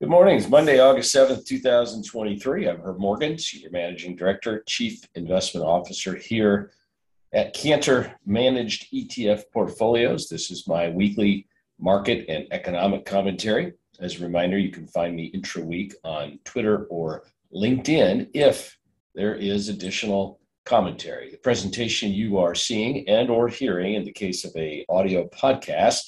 Good morning. It's Monday, August 7th, 2023. I'm Herb Morgan, Senior Managing Director, Chief Investment Officer here at Cantor Managed ETF Portfolios. This is my weekly market and economic commentary. As a reminder, you can find me intra week on Twitter or LinkedIn if there is additional commentary. The presentation you are seeing and or hearing in the case of a audio podcast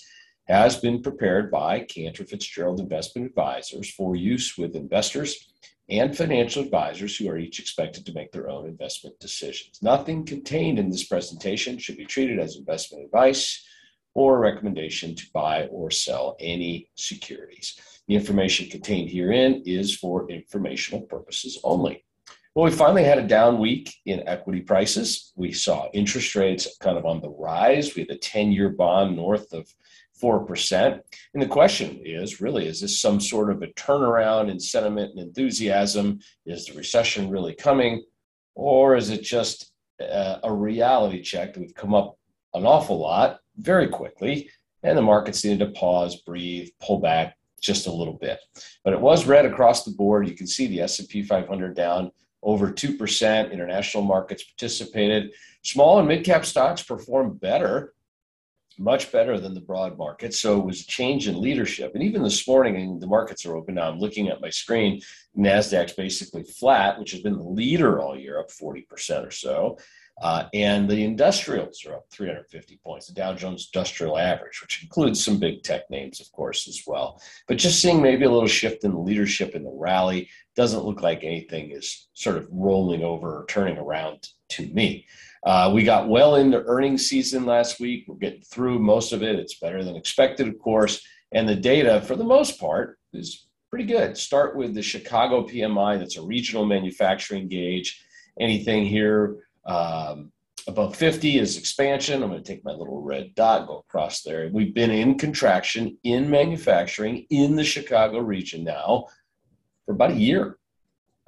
has been prepared by Cantor Fitzgerald Investment Advisors for use with investors and financial advisors who are each expected to make their own investment decisions. Nothing contained in this presentation should be treated as investment advice or a recommendation to buy or sell any securities. The information contained herein is for informational purposes only. Well, we finally had a down week in equity prices. We saw interest rates kind of on the rise. We had a 10 year bond north of 4%. And the question is really, is this some sort of a turnaround in sentiment and enthusiasm? Is the recession really coming? Or is it just uh, a reality check that we've come up an awful lot very quickly and the markets needed to pause, breathe, pull back just a little bit. But it was red across the board. You can see the S&P 500 down over 2%. International markets participated. Small and mid cap stocks performed better much better than the broad market. So it was a change in leadership. And even this morning, and the markets are open now, I'm looking at my screen. NASDAQ's basically flat, which has been the leader all year, up 40% or so. Uh, and the industrials are up 350 points, the Dow Jones Industrial Average, which includes some big tech names, of course, as well. But just seeing maybe a little shift in the leadership in the rally doesn't look like anything is sort of rolling over or turning around to me. Uh, we got well into earnings season last week. We're getting through most of it. It's better than expected, of course. And the data, for the most part, is pretty good. Start with the Chicago PMI, that's a regional manufacturing gauge. Anything here um, above 50 is expansion. I'm going to take my little red dot, go across there. We've been in contraction in manufacturing in the Chicago region now for about a year.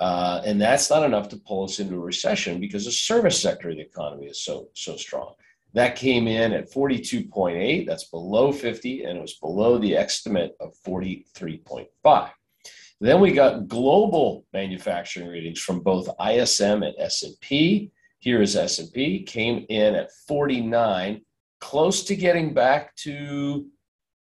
Uh, and that's not enough to pull us into a recession because the service sector of the economy is so so strong. That came in at 42.8. That's below 50, and it was below the estimate of 43.5. Then we got global manufacturing readings from both ISM and S&P. Here is S&P came in at 49, close to getting back to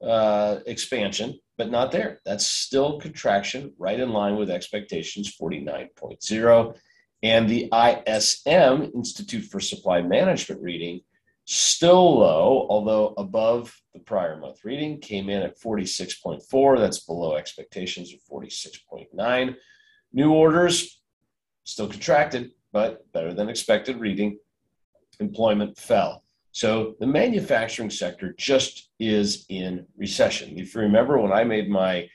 uh, expansion but not there. That's still contraction, right in line with expectations, 49.0. And the ISM, Institute for Supply Management reading, still low, although above the prior month reading, came in at 46.4. That's below expectations of 46.9. New orders still contracted, but better than expected reading. Employment fell. So the manufacturing sector just is in recession. If you remember when I made my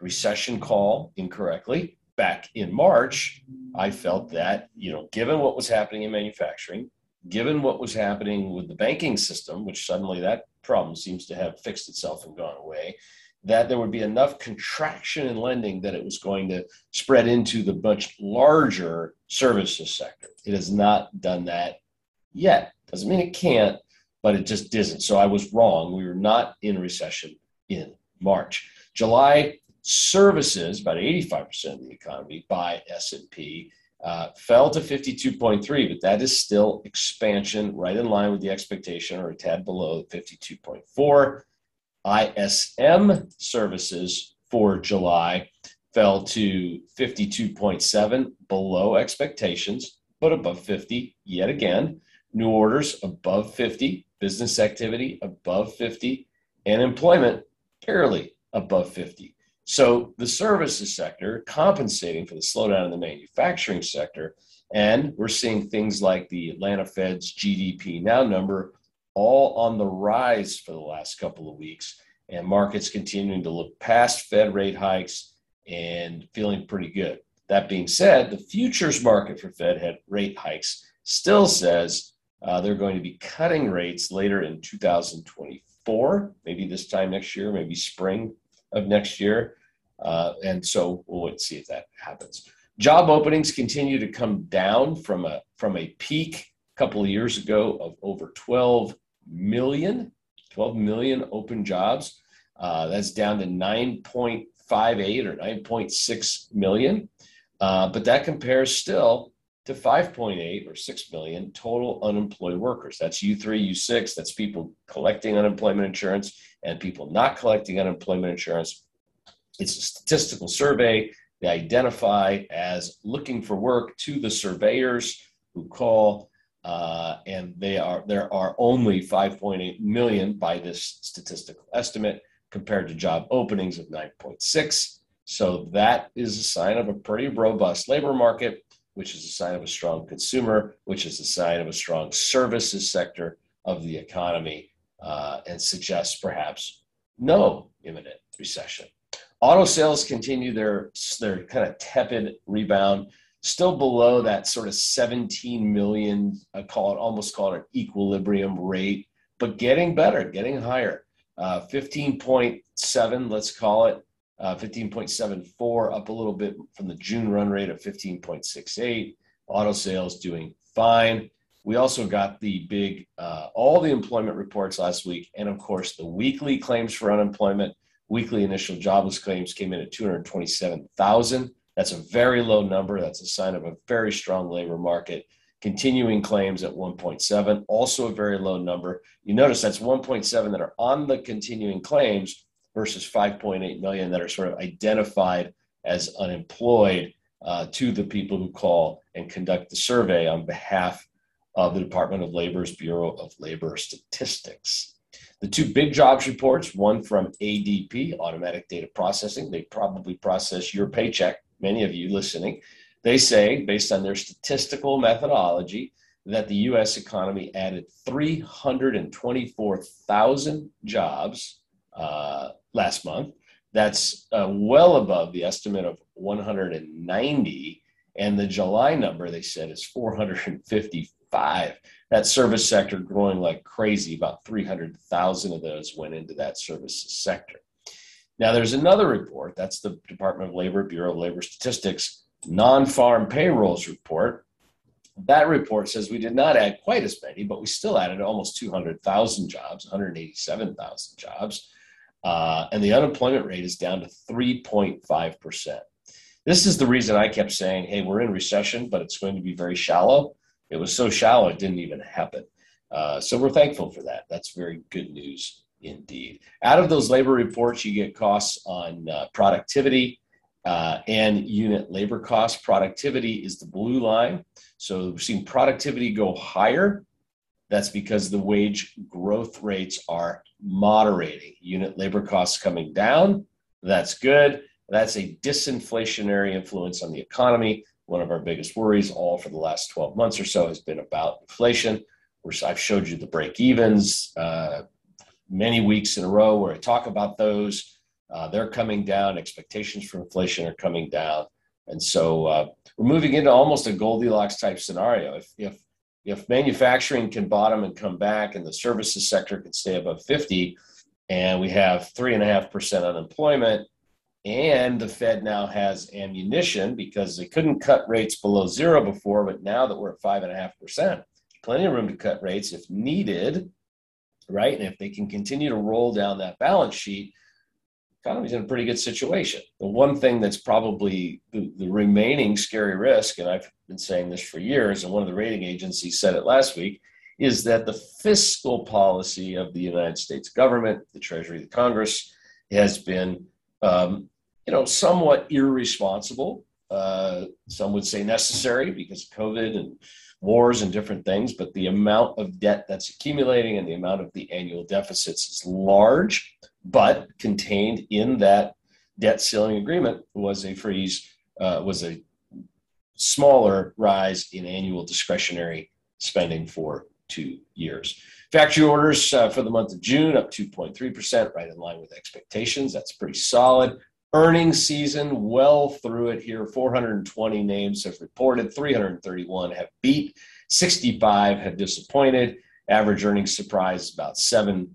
recession call incorrectly back in March, I felt that, you know, given what was happening in manufacturing, given what was happening with the banking system, which suddenly that problem seems to have fixed itself and gone away, that there would be enough contraction in lending that it was going to spread into the much larger services sector. It has not done that yet. Doesn't mean it can't, but it just isn't. So I was wrong. We were not in recession in March. July services, about 85% of the economy by S&P, uh, fell to 52.3, but that is still expansion right in line with the expectation or a tad below 52.4. ISM services for July fell to 52.7, below expectations, but above 50 yet again new orders above 50, business activity above 50, and employment barely above 50. So the services sector compensating for the slowdown in the manufacturing sector. And we're seeing things like the Atlanta Fed's GDP now number all on the rise for the last couple of weeks, and markets continuing to look past Fed rate hikes and feeling pretty good. That being said, the futures market for Fed rate hikes still says uh, they're going to be cutting rates later in 2024, maybe this time next year, maybe spring of next year. Uh, and so we'll wait and see if that happens. Job openings continue to come down from a from a peak a couple of years ago of over 12 million, 12 million open jobs. Uh, that's down to 9.58 or 9.6 million. Uh, but that compares still to 5.8 or 6 million total unemployed workers. That's U3, U6. That's people collecting unemployment insurance and people not collecting unemployment insurance. It's a statistical survey. They identify as looking for work to the surveyors who call, uh, and they are there are only 5.8 million by this statistical estimate compared to job openings of 9.6. So that is a sign of a pretty robust labor market, which is a sign of a strong consumer, which is a sign of a strong services sector of the economy, uh, and suggests perhaps no imminent recession. Auto sales continue their their kind of tepid rebound, still below that sort of 17 million, I call it almost call it an equilibrium rate, but getting better, getting higher. Uh, 15.7, let's call it, uh, 15.74, up a little bit from the June run rate of 15.68. Auto sales doing fine. We also got the big, uh, all the employment reports last week, and of course, the weekly claims for unemployment. Weekly initial jobless claims came in at 227,000. That's a very low number. That's a sign of a very strong labor market. Continuing claims at 1.7, also a very low number. You notice that's 1.7 that are on the continuing claims versus 5.8 million that are sort of identified as unemployed uh, to the people who call and conduct the survey on behalf of the Department of Labor's Bureau of Labor Statistics. The two big jobs reports, one from ADP, Automatic Data Processing, they probably process your paycheck, many of you listening. They say, based on their statistical methodology, that the US economy added 324,000 jobs uh, last month. That's uh, well above the estimate of 190. And the July number, they said, is 455 that service sector growing like crazy. About 300,000 of those went into that services sector. Now, there's another report. That's the Department of Labor, Bureau of Labor Statistics non farm payrolls report. That report says we did not add quite as many, but we still added almost 200,000 jobs, 187,000 jobs. Uh, and the unemployment rate is down to 3.5%. This is the reason I kept saying, hey, we're in recession, but it's going to be very shallow. It was so shallow, it didn't even happen. Uh, so we're thankful for that. That's very good news indeed. Out of those labor reports, you get costs on uh, productivity uh, and unit labor costs. Productivity is the blue line. So we've seen productivity go higher. That's because the wage growth rates are moderating. Unit labor costs coming down. That's good. That's a disinflationary influence on the economy one of our biggest worries all for the last 12 months or so has been about inflation. I've showed you the break evens uh, many weeks in a row where I talk about those. Uh, they're coming down. Expectations for inflation are coming down. And so uh, we're moving into almost a Goldilocks type scenario. If, if, if manufacturing can bottom and come back and the services sector can stay above 50 and we have 3.5% unemployment, and the Fed now has ammunition because they couldn't cut rates below zero before, but now that we're at five and a half percent, plenty of room to cut rates if needed, right? And if they can continue to roll down that balance sheet, economy's in a pretty good situation. The one thing that's probably the, the remaining scary risk, and I've been saying this for years, and one of the rating agencies said it last week, is that the fiscal policy of the United States government, the Treasury, the Congress, has been um, you know, somewhat irresponsible. Uh, some would say necessary because of COVID and wars and different things, but the amount of debt that's accumulating and the amount of the annual deficits is large, but contained in that debt ceiling agreement was a freeze, uh, was a smaller rise in annual discretionary spending for two years. Factory orders uh, for the month of June up 2.3%, right in line with expectations. That's pretty solid earnings season well through it here 420 names have reported 331 have beat 65 have disappointed average earnings surprise about 7%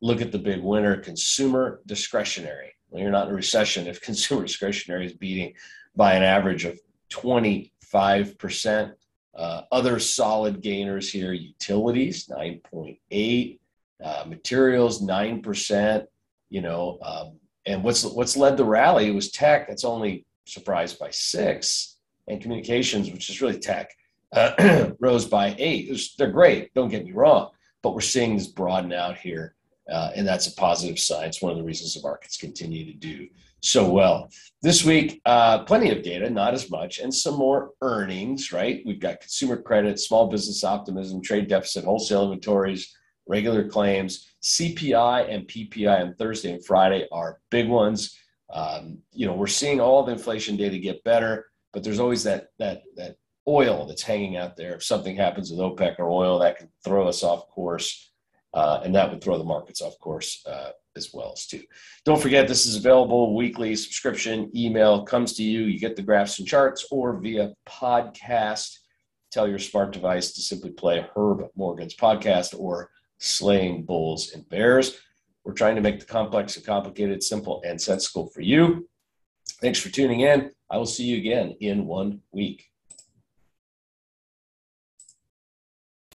look at the big winner consumer discretionary well, you're not in a recession if consumer discretionary is beating by an average of 25% uh, other solid gainers here utilities 9.8 uh, materials 9% you know um, and what's what's led the rally was tech. That's only surprised by six, and communications, which is really tech, uh, rose by eight. Was, they're great. Don't get me wrong, but we're seeing this broaden out here, uh, and that's a positive sign. It's one of the reasons the markets continue to do so well. This week, uh, plenty of data, not as much, and some more earnings, right? We've got consumer credit, small business optimism, trade deficit, wholesale inventories, regular claims, CPI and PPI on Thursday and Friday are big ones. Um, you know, we're seeing all the inflation data get better, but there's always that that that oil that's hanging out there. If something happens with OPEC or oil, that can throw us off course, uh, and that would throw the markets off course uh, as well as too. Don't forget, this is available weekly subscription email comes to you. You get the graphs and charts, or via podcast. Tell your smart device to simply play Herb Morgan's podcast or slaying bulls and bears. We're trying to make the complex and complicated simple and sensible for you. Thanks for tuning in. I will see you again in one week.